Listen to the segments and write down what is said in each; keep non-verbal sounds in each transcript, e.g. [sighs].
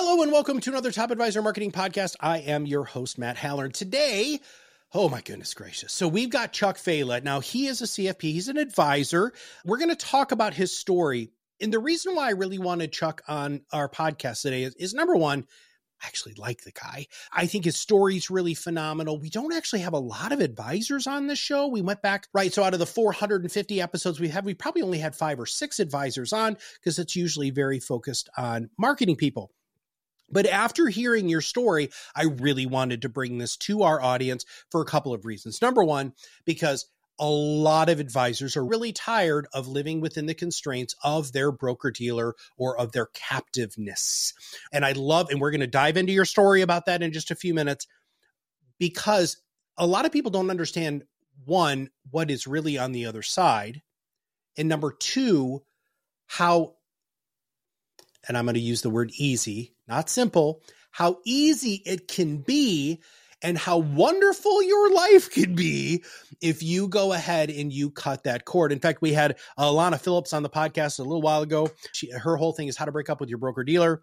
Hello and welcome to another Top Advisor Marketing Podcast. I am your host, Matt Haller. Today, oh my goodness gracious. So we've got Chuck Failla. Now, he is a CFP, he's an advisor. We're going to talk about his story. And the reason why I really wanted Chuck on our podcast today is, is number one, I actually like the guy. I think his story's really phenomenal. We don't actually have a lot of advisors on this show. We went back, right? So out of the 450 episodes we have, we probably only had five or six advisors on because it's usually very focused on marketing people. But after hearing your story, I really wanted to bring this to our audience for a couple of reasons. Number one, because a lot of advisors are really tired of living within the constraints of their broker dealer or of their captiveness. And I love, and we're going to dive into your story about that in just a few minutes because a lot of people don't understand one, what is really on the other side. And number two, how, and I'm going to use the word easy, not simple, how easy it can be and how wonderful your life could be if you go ahead and you cut that cord. In fact, we had Alanah Phillips on the podcast a little while ago. She, her whole thing is how to break up with your broker dealer.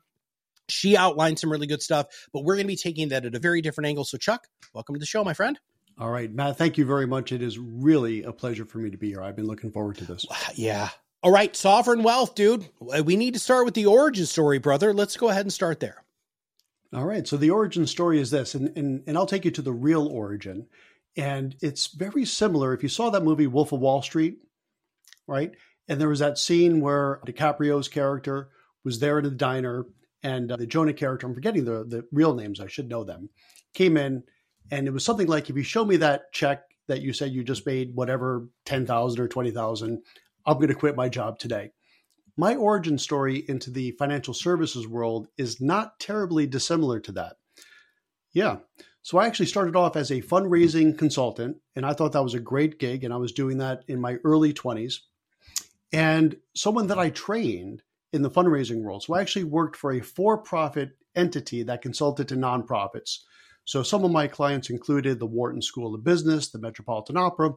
She outlined some really good stuff, but we're going to be taking that at a very different angle. So, Chuck, welcome to the show, my friend. All right, Matt, thank you very much. It is really a pleasure for me to be here. I've been looking forward to this. Yeah. All right, sovereign wealth, dude. We need to start with the origin story, brother. Let's go ahead and start there. All right. So the origin story is this, and, and, and I'll take you to the real origin. And it's very similar. If you saw that movie, Wolf of Wall Street, right? And there was that scene where DiCaprio's character was there in the diner, and uh, the Jonah character, I'm forgetting the, the real names, I should know them, came in. And it was something like if you show me that check that you said you just made whatever 10,000 or 20,000, I'm going to quit my job today my origin story into the financial services world is not terribly dissimilar to that. Yeah. So I actually started off as a fundraising consultant, and I thought that was a great gig. And I was doing that in my early 20s. And someone that I trained in the fundraising world. So I actually worked for a for profit entity that consulted to nonprofits. So some of my clients included the Wharton School of Business, the Metropolitan Opera,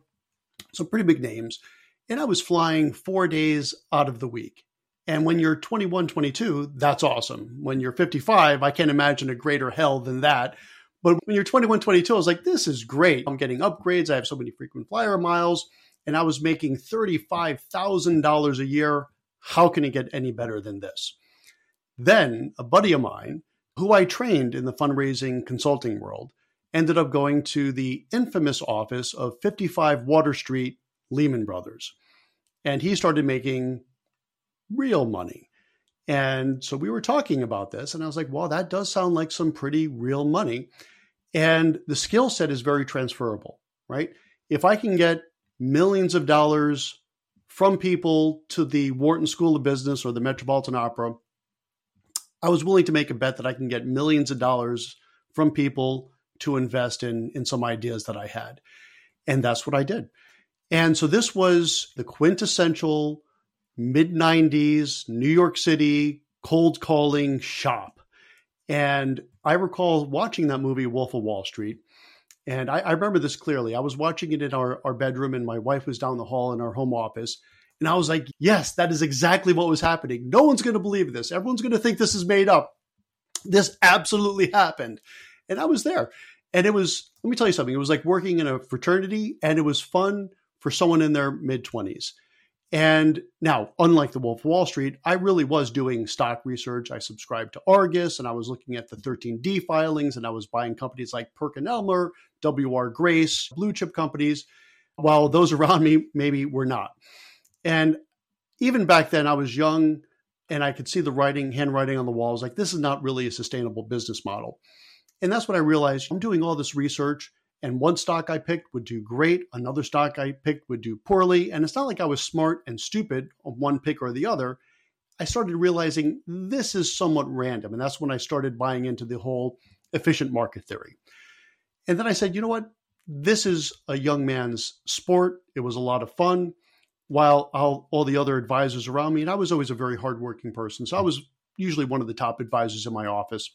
some pretty big names. And I was flying four days out of the week. And when you're 21, 22, that's awesome. When you're 55, I can't imagine a greater hell than that. But when you're 21, 22, I was like, this is great. I'm getting upgrades. I have so many frequent flyer miles. And I was making $35,000 a year. How can it get any better than this? Then a buddy of mine, who I trained in the fundraising consulting world, ended up going to the infamous office of 55 Water Street Lehman Brothers. And he started making real money. And so we were talking about this, and I was like, well, that does sound like some pretty real money. And the skill set is very transferable, right? If I can get millions of dollars from people to the Wharton School of Business or the Metropolitan Opera, I was willing to make a bet that I can get millions of dollars from people to invest in, in some ideas that I had. And that's what I did. And so this was the quintessential mid 90s New York City cold calling shop. And I recall watching that movie, Wolf of Wall Street. And I, I, remember this clearly. I was watching it in our, our bedroom, and my wife was down the hall in our home office. And I was like, yes, that is exactly what was happening. No one's going to believe this. Everyone's going to think this is made up. This absolutely happened. And I was there. And it was, let me tell you something, it was like working in a fraternity, and it was fun for someone in their mid 20s. And now, unlike the Wolf of Wall Street, I really was doing stock research. I subscribed to Argus and I was looking at the 13D filings and I was buying companies like Perkin Elmer, WR Grace, blue chip companies, while those [laughs] around me maybe were not. And even back then, I was young and I could see the writing, handwriting on the walls like, this is not really a sustainable business model. And that's when I realized I'm doing all this research And one stock I picked would do great, another stock I picked would do poorly. And it's not like I was smart and stupid on one pick or the other. I started realizing this is somewhat random. And that's when I started buying into the whole efficient market theory. And then I said, you know what? This is a young man's sport. It was a lot of fun. While all, all the other advisors around me, and I was always a very hardworking person. So I was usually one of the top advisors in my office.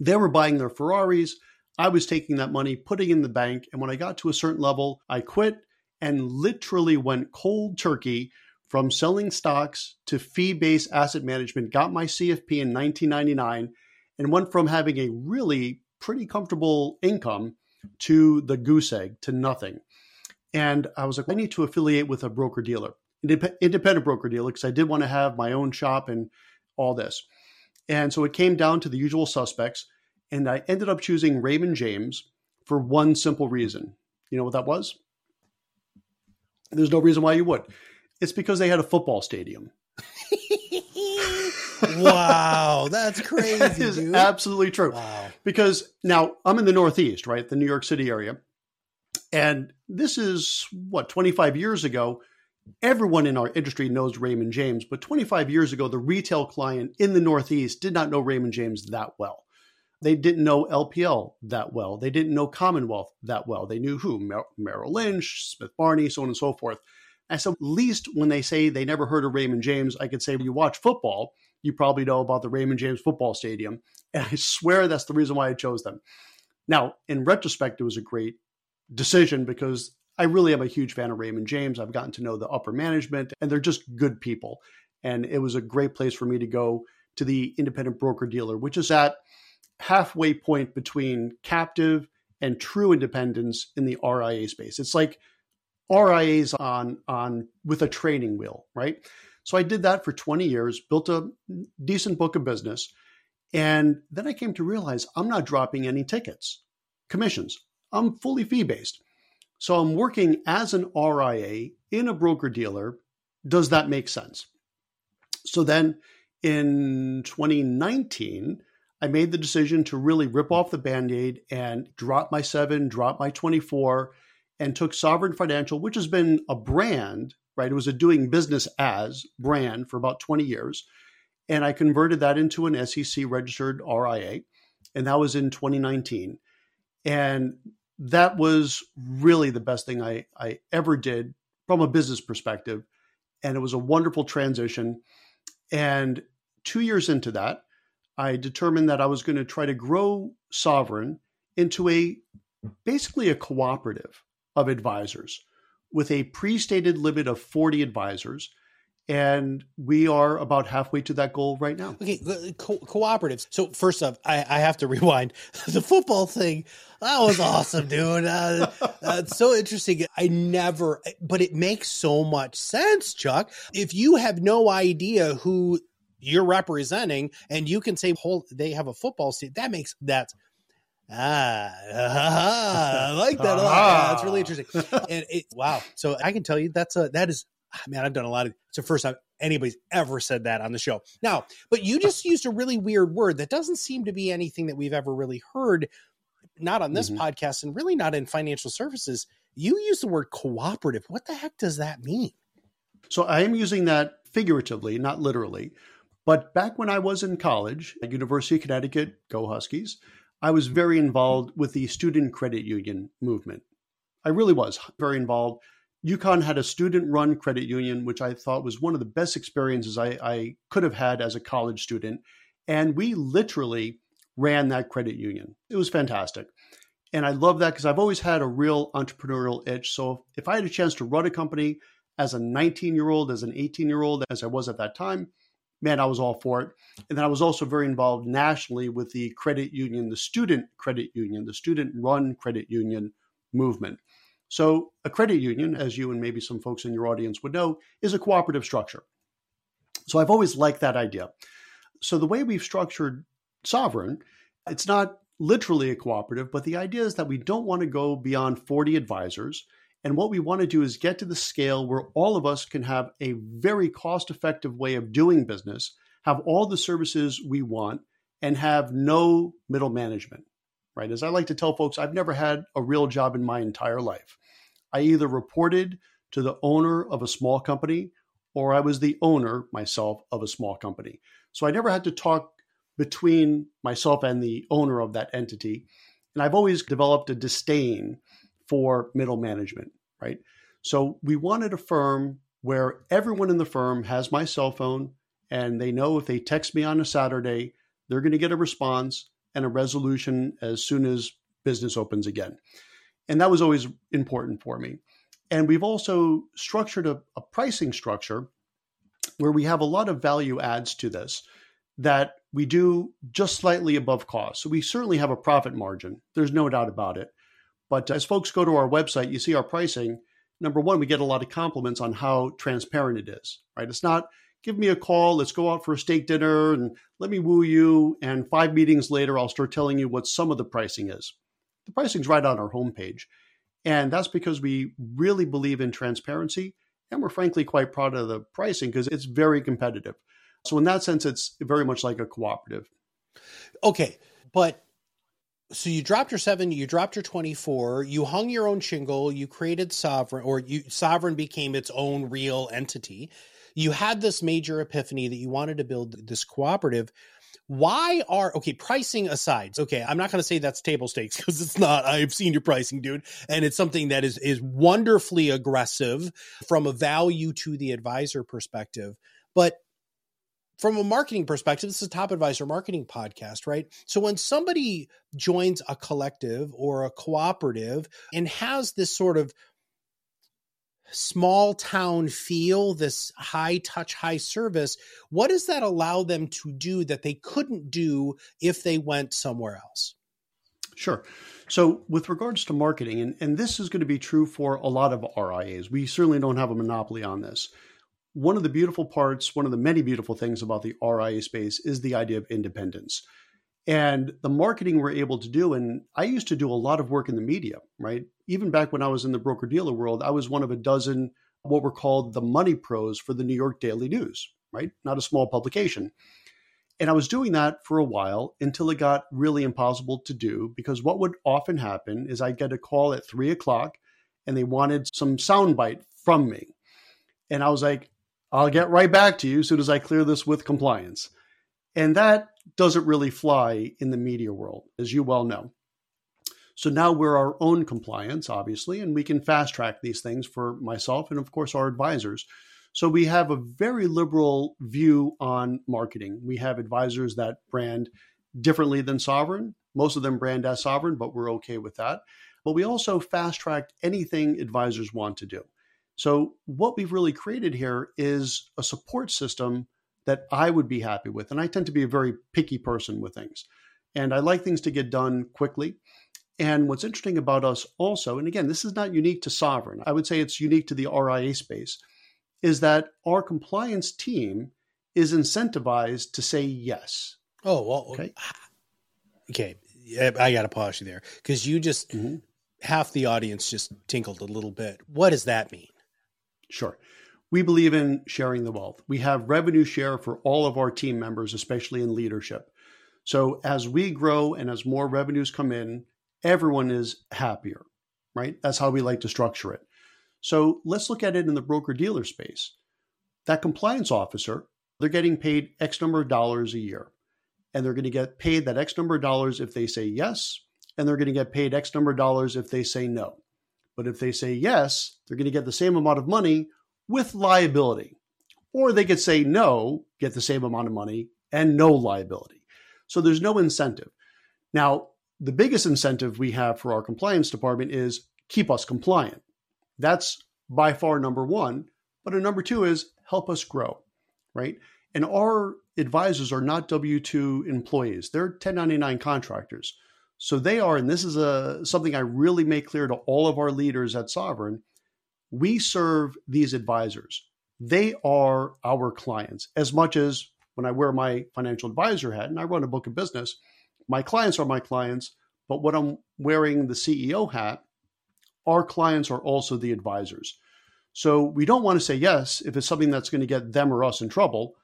They were buying their Ferraris. I was taking that money, putting in the bank. And when I got to a certain level, I quit and literally went cold turkey from selling stocks to fee based asset management, got my CFP in 1999, and went from having a really pretty comfortable income to the goose egg to nothing. And I was like, I need to affiliate with a broker dealer, independent broker dealer, because I did want to have my own shop and all this. And so it came down to the usual suspects. And I ended up choosing Raymond James for one simple reason. You know what that was? There's no reason why you would. It's because they had a football stadium. [laughs] wow, that's crazy. [laughs] that is dude. absolutely true. Wow. Because now I'm in the Northeast, right? The New York City area. And this is what, 25 years ago. Everyone in our industry knows Raymond James, but 25 years ago, the retail client in the Northeast did not know Raymond James that well. They didn't know LPL that well. They didn't know Commonwealth that well. They knew who? Mer- Merrill Lynch, Smith Barney, so on and so forth. And so, at least when they say they never heard of Raymond James, I could say, you watch football, you probably know about the Raymond James Football Stadium. And I swear that's the reason why I chose them. Now, in retrospect, it was a great decision because I really am a huge fan of Raymond James. I've gotten to know the upper management, and they're just good people. And it was a great place for me to go to the independent broker dealer, which is at halfway point between captive and true independence in the RIA space. It's like RIAs on on with a training wheel, right? So I did that for 20 years, built a decent book of business, and then I came to realize I'm not dropping any tickets, commissions. I'm fully fee based. So I'm working as an RIA in a broker dealer. Does that make sense? So then in 2019, I made the decision to really rip off the band aid and drop my seven, drop my 24, and took Sovereign Financial, which has been a brand, right? It was a doing business as brand for about 20 years. And I converted that into an SEC registered RIA. And that was in 2019. And that was really the best thing I, I ever did from a business perspective. And it was a wonderful transition. And two years into that, I determined that I was going to try to grow Sovereign into a basically a cooperative of advisors with a pre-stated limit of 40 advisors and we are about halfway to that goal right now. Okay, co- cooperatives. So first off, I, I, have to [laughs] rewind the football thing. That was awesome, dude. Uh, that's so interesting. I never, but it makes so much sense, Chuck. If you have no idea who you're representing, and you can say, "Hold, they have a football team," that makes that Ah, ah, [laughs] I like that a lot. Yeah, that's really interesting. And it, wow. So I can tell you that's a that is ah, man, I've done a lot of it's the first time anybody's ever said that on the show. Now, but you just used a really weird word that doesn't seem to be anything that we've ever really heard, not on this mm-hmm. podcast and really not in financial services. You use the word cooperative. What the heck does that mean? So I am using that figuratively, not literally. But back when I was in college at University of Connecticut, go Huskies, I was very involved with the student credit union movement. I really was very involved. UConn had a student run credit union, which I thought was one of the best experiences I, I, could have had as a college student. And we literally ran that credit union. It was fantastic. And I love that because I've always had a real entrepreneurial itch. So if I had a chance to run a company as a 19 year old, as an 18 year old, as I was at that time, man, I was all for it. And then I was also very involved nationally with the credit union, the student credit union, the student run credit union movement. So, a credit union, as you and maybe some folks in your audience would know, is a cooperative structure. So, I've always liked that idea. So, the way we've structured Sovereign, it's not literally a cooperative, but the idea is that we don't want to go beyond 40 advisors and what we want to do is get to the scale where all of us can have a very cost effective way of doing business, have all the services we want, and have no middle management. right? As I like to tell folks, I've never had a real job in my entire life. I either reported to the owner of a small company or I was the owner myself of a small company. So I never had to talk between myself and the owner of that entity. And I've always developed a disdain for middle management, right? So we wanted a firm where everyone in the firm has my cell phone and they know if they text me on a Saturday, they're going to get a response and a resolution as soon as business opens again. And that was always important for me. And we've also structured a, a pricing structure where we have a lot of value adds to this that we do just slightly above cost. So we certainly have a profit margin. There's no doubt about it. But as folks go to our website, you see our pricing. Number one, we get a lot of compliments on how transparent it is, right? It's not give me a call, let's go out for a steak dinner and let me woo you. And five meetings later, I'll start telling you what some of the pricing is. The pricing's right on our homepage. And that's because we really believe in transparency. And we're frankly quite proud of the pricing because it's very competitive. So, in that sense, it's very much like a cooperative. Okay. But so you dropped your seven, you dropped your 24, you hung your own shingle, you created Sovereign, or you Sovereign became its own real entity. You had this major epiphany that you wanted to build this cooperative. Why are okay pricing aside okay i'm not going to say that's table stakes because it's not. [laughs] I've seen your pricing dude. And it's something that is is wonderfully aggressive from a value to the advisor perspective. But from a marketing perspective, this is a top advisor marketing podcast, right? So when somebody joins a collective or a cooperative and has this sort of small town feel, this high touch, high service, what does that allow them to do that they couldn't do if they went somewhere else? Sure. So, with regards to marketing, and, and this is going to be true for a lot of RIAs, we certainly don't have a monopoly on this. One of the beautiful parts, one of the many beautiful things about the RIA space is the idea of independence and the marketing we're able to do. And I used to do a lot of work in the media, right? Even back when I was in the broker dealer world, I was one of a dozen what were called the money pros for the New York Daily News, right? Not a small publication. And I was doing that for a while until it got really impossible to do because what would often happen is I'd get a call at three o'clock and they wanted some soundbite from me. And I was like, I'll get right back to you as soon as I clear this with compliance. And that doesn't really fly in the media world, as you well know. So now we're our own compliance, obviously, and we can fast track these things for myself and, of course, our advisors. So we have a very liberal view on marketing. We have advisors that brand differently than Sovereign. Most of them brand as Sovereign, but we're okay with that. But we also fast track anything advisors want to do. So what we've really created here is a support system that I would be happy with. And I tend to be a very picky person with things. And I like things to get done quickly. And what's interesting about us also, and again, this is not unique to Sovereign, I would say it's unique to the RIA space, is that our compliance team is incentivized to say yes. Oh, well, okay. [sighs] Okay. I got to pause you there because you just, mm-hmm. half the audience just tinkled a little bit. What does that mean? Sure we believe in sharing the wealth. We have revenue share for all of our team members, especially in leadership. So as we grow and as more revenues come in, everyone is happier, right? That's how we like to structure it. So let's look at it in the broker dealer space. That compliance officer, they're getting paid X number of dollars a year. And they're going to get paid that X number of dollars if they say yes, and they're going to get paid X number of dollars if they say no. But if they say yes, they're going to get the same amount of money with liability. Or they could say no, get the same amount of money, and no liability. So there's no incentive. Now, the biggest incentive we have for our compliance department is keep us compliant. That's by far number one. But a number two is help us grow, right? And our advisors are not W 2 employees, they're 1099 contractors. So they are, and this is a something I really make clear to all of our leaders at Sovereign, we serve these advisors. They are our clients as much as when I wear my financial advisor hat and I run a book of business, my clients are my clients. But when I'm wearing the CEO hat, our clients are also the advisors. So we don't want to say yes if it's something that's going to get them or us in trouble.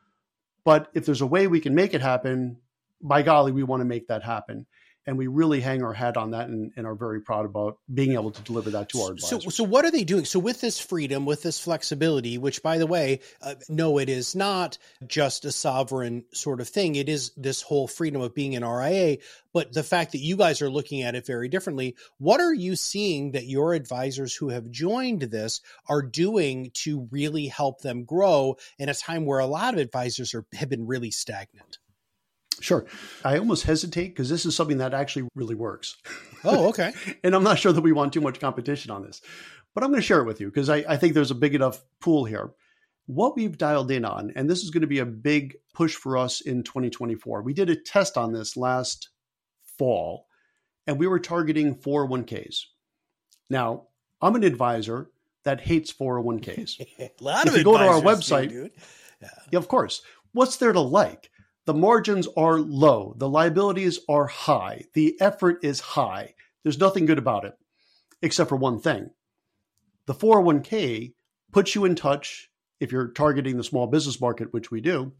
But if there's a way we can make it happen, by golly, we want to make that happen. And we really hang our hat on that and, and, are very proud about being able to deliver that to our advisors. So, so what are they doing? So with this freedom, with this flexibility, which by the way, uh, no, it is not just a sovereign sort of thing. It is this whole freedom of being an RIA, but the fact that you guys are looking at it very differently. What are you seeing that your advisors who have joined this are doing to really help them grow in a time where a lot of advisors are, have been really stagnant? Sure. I almost hesitate because this is something that actually really works. Oh, okay. [laughs] and I'm not sure that we want too much competition on this, but I'm going to share it with you because I, I think there's a big enough pool here. What we've dialed in on, and this is going to be a big push for us in 2024. We did a test on this last fall, and we were targeting 401ks. Now, I'm an advisor that hates 401ks. [laughs] a lot if of you go to our website, do, yeah. yeah, of course. What's there to like? The margins are low, the liabilities are high, the effort is high. There's nothing good about it, except for one thing. The 401k puts you in touch, if you're targeting the small business market, which we do,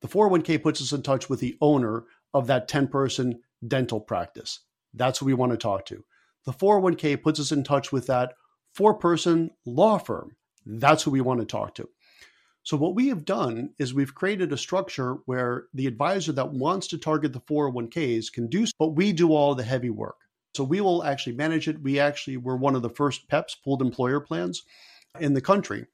the 401k puts us in touch with the owner of that 10 person dental practice. That's who we want to talk to. The 401k puts us in touch with that four person law firm. That's who we want to talk to. So, what we have done is we've created a structure where the advisor that wants to target the 401ks can do, but we do all the heavy work. So, we will actually manage it. We actually were one of the first PEPs, pooled employer plans, in the country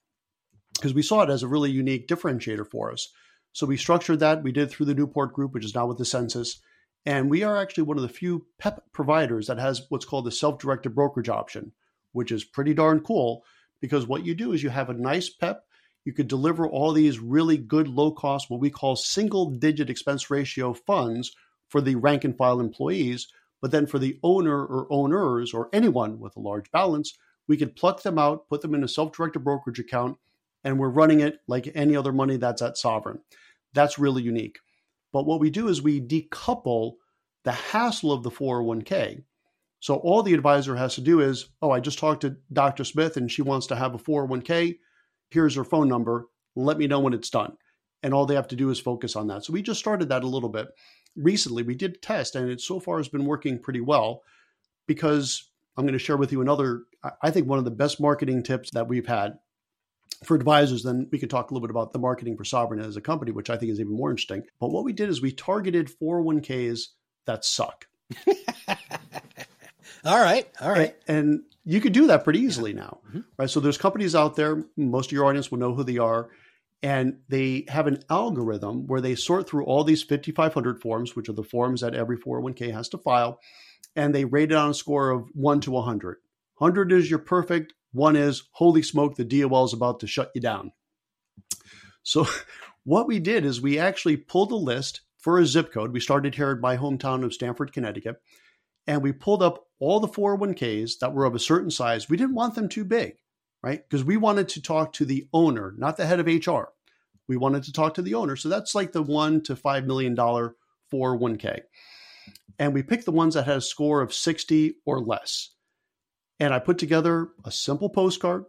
because we saw it as a really unique differentiator for us. So, we structured that. We did through the Newport Group, which is now with Ascensus. And we are actually one of the few PEP providers that has what's called the self directed brokerage option, which is pretty darn cool because what you do is you have a nice PEP you could deliver all these really good low cost, what we call single digit expense ratio funds for the rank and file employees. But then for the owner or owners or anyone with a large balance, we could pluck them out, put them in a self directed brokerage account, and we're running it like any other money that's at Sovereign. That's really unique. But what we do is we decouple the hassle of the 401k. So all the advisor has to do is, oh, I just talked to Dr. Smith and she wants to have a 401k here's her phone number. Let me know when it's done. And all they have to do is focus on that. So we just started that a little bit recently. We did test, and it so far has been working pretty well because I'm going to share with you another, I think, one of the best marketing tips that we've had for advisors. Then we could talk a little bit about the marketing for Sovereign as a company, which I think is even more interesting. But what we did is we targeted 401ks that suck. [laughs] all right. All right. And, and you could do that pretty easily now, mm-hmm. right? So there's companies out there, most of your audience will know who they are, and they have an algorithm where they sort through all these 5500 forms, which are the forms that every 401k has to file, and they rate it on a score of 1 to 100. 100 is your perfect, 1 is holy smoke the DOL is about to shut you down. So [laughs] what we did is we actually pulled a list for a zip code. We started here in my hometown of Stamford, Connecticut, and we pulled up all the 401ks that were of a certain size. We didn't want them too big, right? Because we wanted to talk to the owner, not the head of HR. We wanted to talk to the owner. So that's like the one to $5 million 401k. And we picked the ones that had a score of 60 or less. And I put together a simple postcard.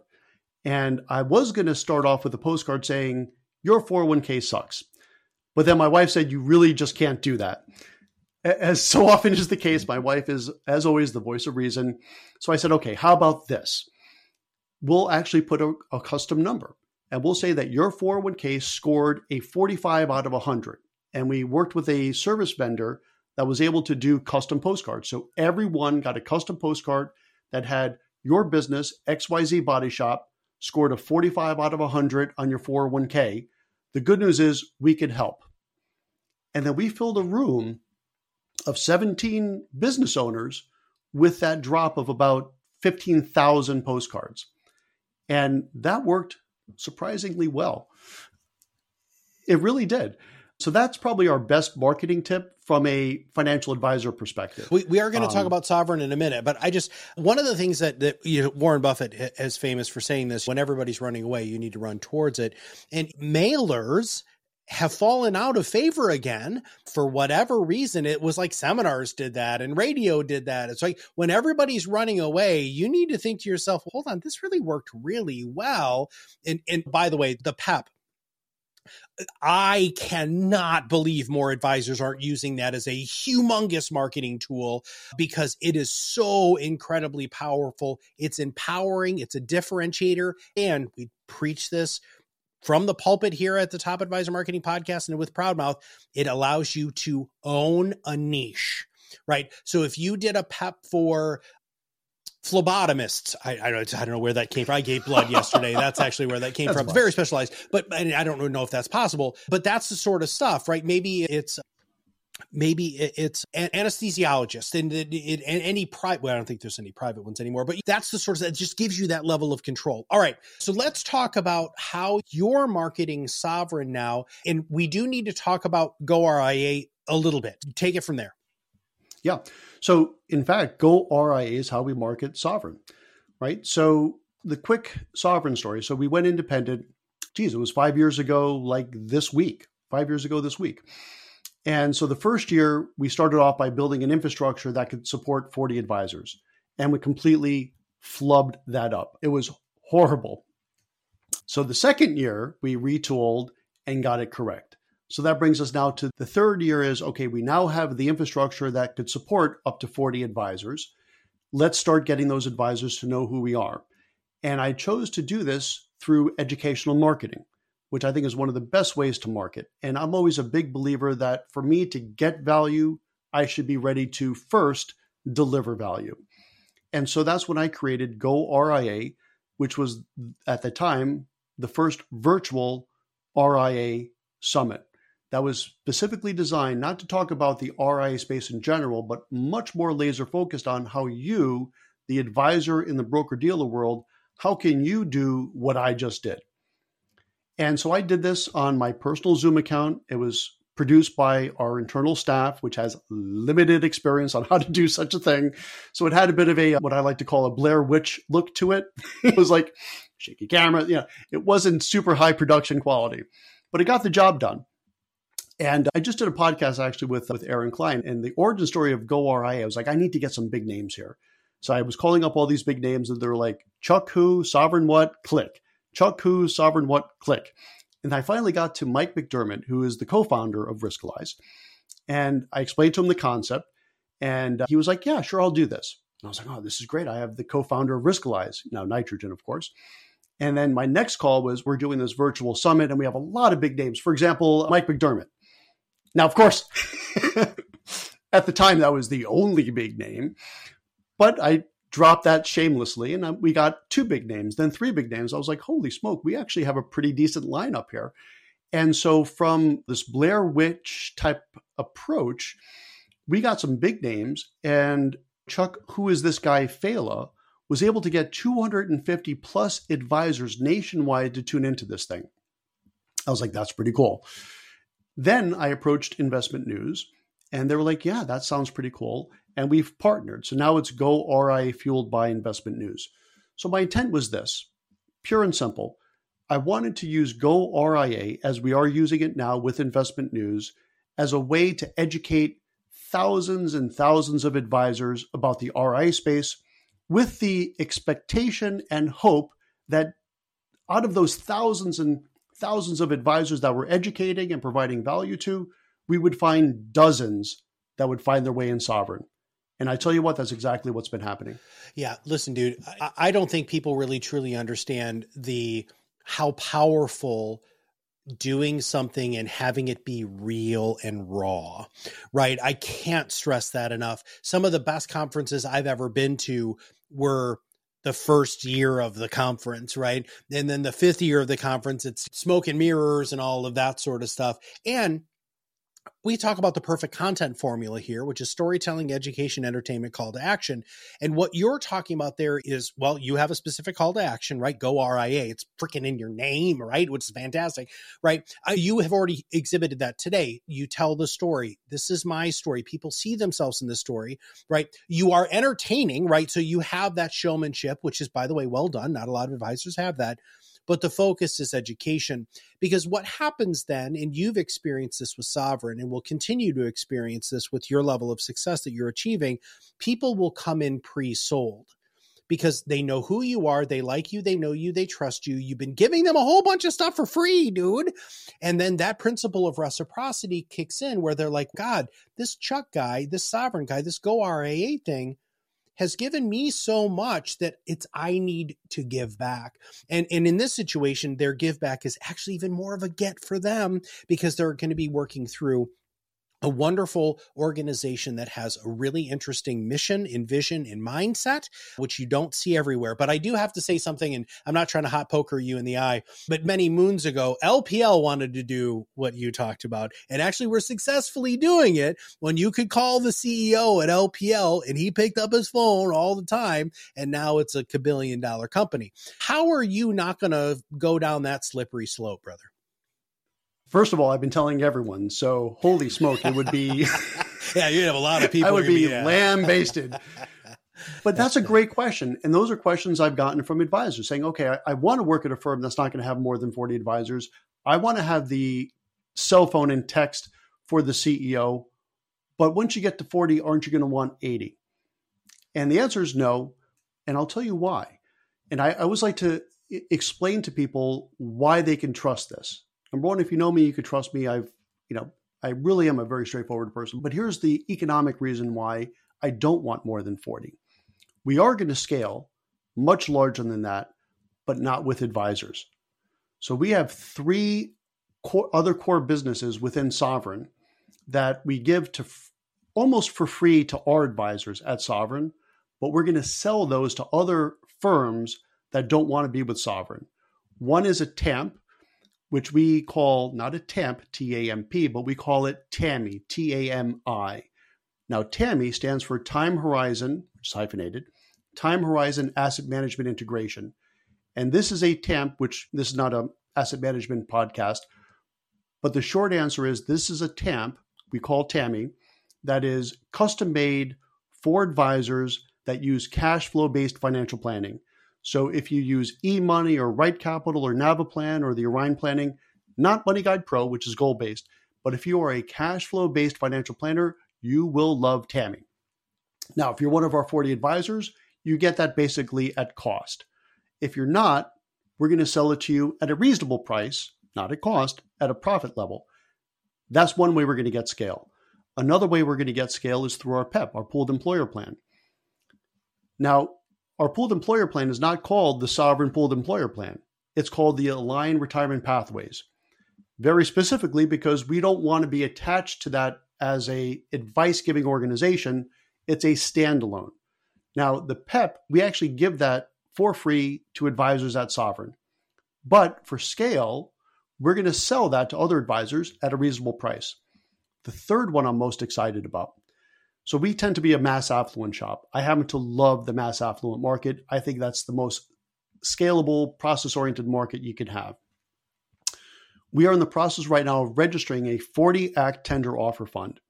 And I was going to start off with a postcard saying, Your 401k sucks. But then my wife said, You really just can't do that as so often is the case, my wife is, as always, the voice of reason. So I said, okay, how about this? We'll actually put a, a custom number and we'll say that your 401k scored a 45 out of 100. And we worked with a service vendor that was able to do custom postcards. So everyone got a custom postcard that had your business, XYZ Body Shop, scored a 45 out of 100 on your 401k. The good news is we could help. And then we filled a room of 17 business owners with that drop of about 15,000 postcards. And that worked surprisingly well. It really did. So that's probably our best marketing tip from a financial advisor perspective. We, we are going to um, talk about sovereign in a minute, but I just one of the things that that you know, Warren Buffett is famous for saying this: when everybody's running away, you need to run towards it. And mailers have fallen out of favor again for whatever reason. It was like seminars did that and radio did that. It's like when everybody's running away, you need to think to yourself, hold on, this really worked really well. And, and by the way, the PEP, I cannot believe more advisors aren't using that as a humongous marketing tool because it is so incredibly powerful. It's empowering, it's a differentiator, and we preach this from the pulpit here at the Top Advisor Marketing Podcast and with Proudmouth. It allows you to own a niche right? So if you did a PEP for phlebotomists. I, I, don't, I don't know where that came from. I gave blood yesterday. That's actually where that came from. It's very specialized, but I don't know if that's possible. But that's the sort of stuff, right? Maybe it's maybe it's an anesthesiologist and, it, it, any private well i don't think there's any private ones anymore but that's the sort of that just gives you that level of control all right so let's talk about how you're marketing sovereign now and we do need to talk about goRIA a little bit take it from there yeah so, in fact, goRIA is how we market Sovereign, right? So, the quick Sovereign story. So, we went independent. Geez, it was five years ago, like this week, five years ago this week. And so, the first year, we started off by building an infrastructure that could support 40 advisors. And we completely flubbed that up. It was horrible. So, the second year, we retooled and got it correct. So that brings us now to the third year is okay, we now have the infrastructure that could support up to 40 advisors. Let's start getting those advisors to know who we are. And I chose to do this through educational marketing, which I think is one of the best ways to market. And I'm always a big believer that for me to get value, I should be ready to first deliver value. And so that's when I created goRIA, which was at the time the first virtual RIA summit that was specifically designed not to talk about the RIA space in general, but much more laser focused on how you, the advisor in the broker dealer world, how can you do what I just did? And so I did this on my personal Zoom account. It was produced by our internal staff, which has limited experience on [laughs] how to do such a thing. So it had a bit of a uh, what I like to call a Blair Witch look to it. [laughs] it was like shaky camera, you know, it wasn't super high production quality, but it got the job done. And I just did a podcast actually with, with Aaron Klein and the origin story of goRIA. I was like, I need to get some big names here. So I was calling up all these big names and they're like, Chuck Who, Sovereign What, click. Chuck Who, Sovereign What, click. And I finally got to Mike McDermott, who is the co founder of Riskalyze. And I explained to him the concept. And uh, he was like, Yeah, sure, I'll do this. And I was like, Oh, this is great. I have the co founder of Riskalyze, now Nitrogen, of course. And then my next call was, We're doing this virtual summit and we have a lot of big names. For example, Mike McDermott. Now, of course, [laughs] at the time, that was the only big name, but I dropped that shamelessly and um, we got two big names, then three big names. I was like, holy smoke, we actually have a pretty decent lineup here. And so, from this Blair Witch type approach, we got some big names. And Chuck, who is this guy, Failla, was able to get 250 plus advisors nationwide to tune into this thing. I was like, that's pretty cool. Then I approached Investment News and they were like, yeah, that sounds pretty cool. And we've partnered. So now it's goRIA fueled by Investment News. So my intent was this pure and simple. I wanted to use Go RIA as we are using it now with Investment News as a way to educate thousands and thousands of advisors about the RIA space with the expectation and hope that out of those thousands and thousands of advisors that we're educating and providing value to, we would find dozens that would find their way in sovereign. And I tell you what, that's exactly what's been happening. Yeah, listen, dude, I, I don't think people really truly understand the how powerful doing something and having it be real and raw, right? I can't stress that enough. Some of the best conferences I've ever been to were the first year of the conference, right? And then the fifth year of the conference, it's smoke and mirrors and all of that sort of stuff. And we talk about the perfect content formula here, which is storytelling, education, entertainment, call to action. And what you're talking about there is, well, you have a specific call to action, right? goRIA. It's freaking in your name, right? Which is fantastic, right? You have already exhibited that today. You tell the story. This is my story. People see themselves in this story, right? You are entertaining, right? So you have that showmanship, which is, by the way, well done. Not a lot of advisors have that but the focus is education. Because what happens then, and you've experienced this with Sovereign and will continue to experience this with your level of success that you're achieving, people will come in pre sold. because they know who you are, they like you, they know you, they trust you. You've been giving them a whole bunch of stuff for free, dude. And then that principle of reciprocity kicks in where they're like, God, this Chuck guy, this sovereign guy, this goRIA thing has given me so much that it's I need to give back. And and in this situation, their give back is actually even more of a get for them because they're going to be working through a wonderful organization that has a really interesting mission and vision and mindset, which you don't see everywhere. But I do have to say something, and I'm not trying to hot poker you in the eye, but many moons ago, LPL wanted to do what you talked about. And actually, we're successfully doing it when you could call the CEO at LPL and he picked up his phone all the time. And now it's a billion dollar company. How are you not going to go down that slippery slope, brother? First of all, I've been telling everyone, so holy smoke, it would be. [laughs] yeah, you'd have a lot of [laughs] people. I would be yeah. lambasted. But that's a great question. And those are questions I've gotten from advisors saying, okay, I, I want to work at a firm that's not going to have more than 40 advisors. I want to have the cell phone and text for the CEO. But once you get to 40, aren't you going to want 80? And the answer is no. And I'll tell you why. And I, I always like to explain to people why they can trust this. Number one, if you know me, you could trust me. I've, you know, I really am a very straightforward person. But here's the economic reason why I don't want more than 40. We are going to scale much larger than that, but not with advisors. So we have three core, other core businesses within Sovereign that we give to f- almost for free to our advisors at Sovereign, but we're going to sell those to other firms that don't want to be with Sovereign. One is a TAMP, which we call not a TAMP, T A M P, but we call it TAMI, T A M I. Now, TAMI stands for Time Horizon, which is hyphenated, Time Horizon Asset Management Integration. And this is a TAMP, which this is not a asset management podcast, but the short answer is this is a TAMP we call TAMI that is custom made for advisors that use cash flow based financial planning. So if you use eMoney or RightCapital or Naviplan or the Orion Planning, not Money Guide Pro, which is goal based, but if you are a cash flow based financial planner, you will love TAMI. Now, if you're one of our 40 advisors, you get that basically at cost. If you're not, we're going to sell it to you at a reasonable price, not at cost, at a profit level. That's one way we're going to get scale. Another way we're going to get scale is through our PEP, our pooled employer plan. Now, our pooled employer plan is not called the Sovereign Pooled Employer Plan. It's called the Aligned Retirement Pathways. Very specifically because we don't want to be attached to that as a advice giving organization. It's a standalone. Now, the PEP, we actually give that for free to advisors at Sovereign. But for scale, we're going to sell that to other advisors at a reasonable price. The third one I'm most excited about so we tend to be a mass affluent shop. I happen to love the mass affluent market. I think that's the most scalable, process oriented market you can have. We are in the process right now of registering a 40 Act tender offer fund.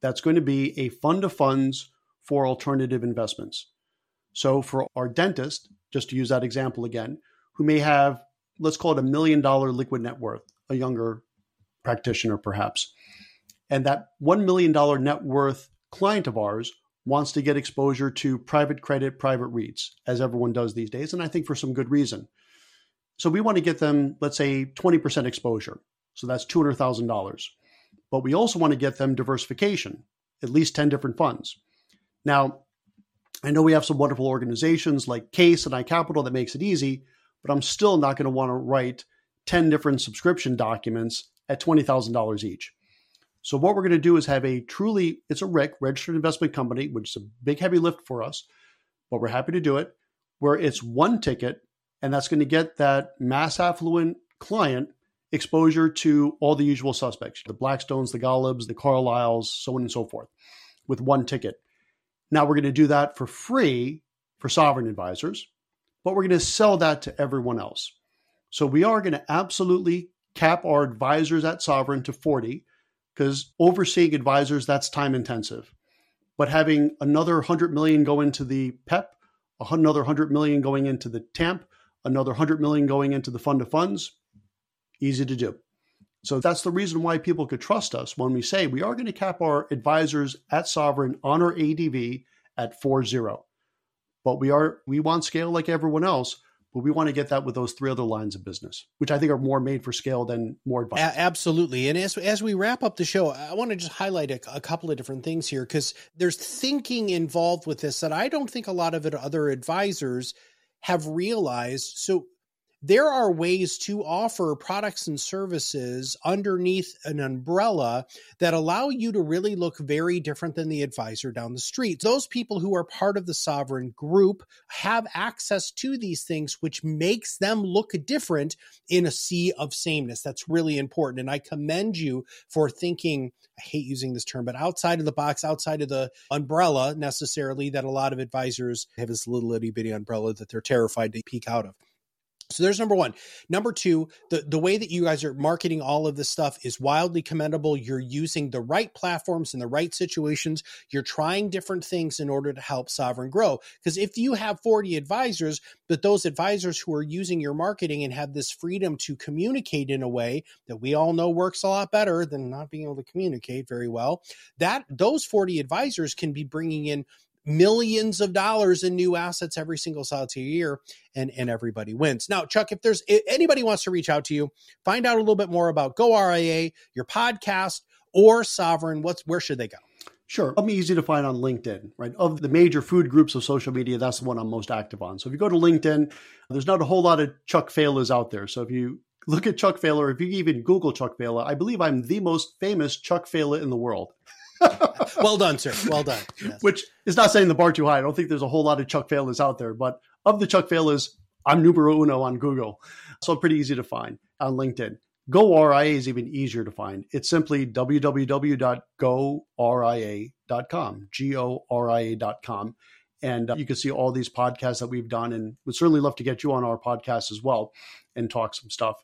That's going to be a fund of funds for alternative investments. So for our dentist, just to use that example again, who may have, let's call it a million dollar liquid net worth, a younger practitioner perhaps, and that $1 million net worth client of ours wants to get exposure to private credit, private REITs, as everyone does these days, and I think for some good reason. So we want to get them, let's say, 20% exposure. So that's $200,000. But we also want to get them diversification, at least 10 different funds. Now, I know we have some wonderful organizations like CAIS and iCapital that makes it easy, but I'm still not going to want to write 10 different subscription documents at $20,000 each. So what we're going to do is have a truly, it's a RIC, registered investment company, which is a big heavy lift for us, but we're happy to do it, where it's one ticket, and that's going to get that mass affluent client exposure to all the usual suspects, the Blackstones, the Golubs, the Carlyles, so on and so forth, with one ticket. Now we're going to do that for free for sovereign advisors, but we're going to sell that to everyone else. So we are going to absolutely cap our advisors at sovereign to 40 because overseeing advisors that's time intensive. But having another 100 million go into the pep another 100 million going into the tamp another 100 million going into the fund of funds easy to do. So that's the reason why people could trust us when we say we are going to cap our advisors at sovereign on our adv at 40 but we are we want scale like everyone else but we want to get that with those three other lines of business, which I think are more made for scale than more advice. A- absolutely. And as as we wrap up the show, I want to just highlight a, a couple of different things here because there's thinking involved with this that I don't think a lot of other advisors have realized. So there are ways to offer products and services underneath an umbrella that allow you to really look very different than the advisor down the street. Those people who are part of the sovereign group have access to these things, which makes them look different in a sea of sameness. That's really important. And I commend you for thinking, I hate using this term, but outside of the box, outside of the umbrella necessarily that a lot of advisors have this little itty bitty umbrella that they're terrified to peek out of. So there's number one. Number two, the, the way that you guys are marketing all of this stuff is wildly commendable. You're using the right platforms in the right situations. You're trying different things in order to help Sovereign grow. Because if you have 40 advisors, but those advisors who are using your marketing and have this freedom to communicate in a way that we all know works a lot better than not being able to communicate very well, that those 40 advisors can be bringing in millions of dollars in new assets every single solitary year and and everybody wins now chuck if there's if anybody wants to reach out to you find out a little bit more about go ria your podcast or sovereign what's where should they go Sure. I'm easy to find on LinkedIn, right? Of the major food groups of social media, that's the one I'm most active on. So if you go to LinkedIn, there's not a whole lot of Chuck Faillas out there. So if you look at Chuck Failla, if you even Google Chuck Failla, I believe I'm the most famous Chuck Failla in the world. [laughs] [laughs] well done, sir. Well done. Yes. Which is not saying the bar too high. I don't think there's a whole lot of Chuck Faillas out there, but of the Chuck Faillas, I'm numero uno on Google. So pretty easy to find on LinkedIn. goRIA is even easier to find. It's simply www.goria.com, G O R I A.com. And uh, you can see all these podcasts that we've done. And we'd certainly love to get you on our podcast as well and talk some stuff.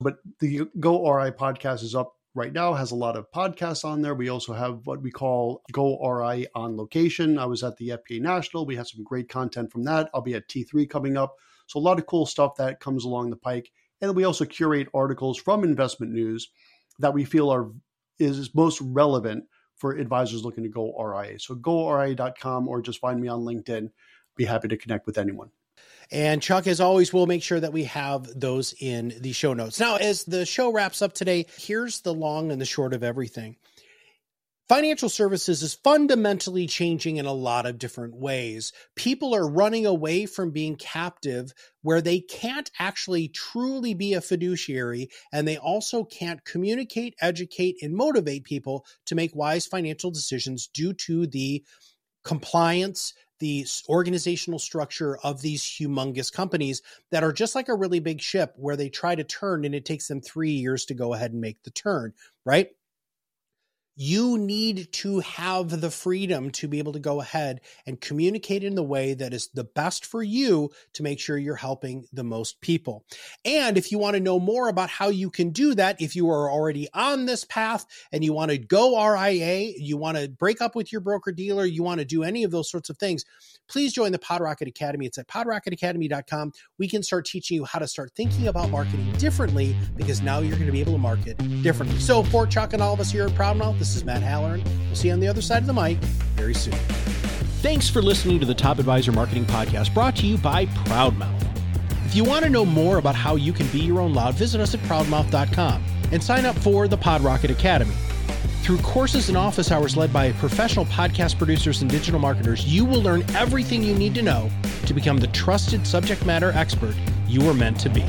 But the goRIA podcast is up right now has a lot of podcasts on there. We also have what we call Go RI on location. I was at the FPA National. We have some great content from that. I'll be at T3 coming up. So a lot of cool stuff that comes along the pike. And we also curate articles from investment news that we feel are is most relevant for advisors looking to go RIA. So go RIA.com or just find me on LinkedIn. Be happy to connect with anyone. And Chuck, as always, we'll make sure that we have those in the show notes. Now, as the show wraps up today, here's the long and the short of everything. Financial services is fundamentally changing in a lot of different ways. People are running away from being captive where they can't actually truly be a fiduciary and they also can't communicate, educate, and motivate people to make wise financial decisions due to the compliance, the organizational structure of these humongous companies that are just like a really big ship where they try to turn and it takes them three years to go ahead and make the turn, right? You need to have the freedom to be able to go ahead and communicate in the way that is the best for you to make sure you're helping the most people. And if you want to know more about how you can do that, if you are already on this path and you want to go RIA, you want to break up with your broker dealer, you want to do any of those sorts of things, please join the PodRocket Academy. It's at podrocketacademy.com. We can start teaching you how to start thinking about marketing differently because now you're going to be able to market differently. So for Chuck and all of us here at Proudmouth, this is Matt Halloran. We'll see you on the other side of the mic very soon. Thanks for listening to the Top Advisor Marketing Podcast brought to you by Proudmouth. If you want to know more about how you can be your own loud, visit us at proudmouth.com and sign up for the PodRocket Academy. Through courses and office hours led by professional podcast producers and digital marketers, you will learn everything you need to know to become the trusted subject matter expert you were meant to be.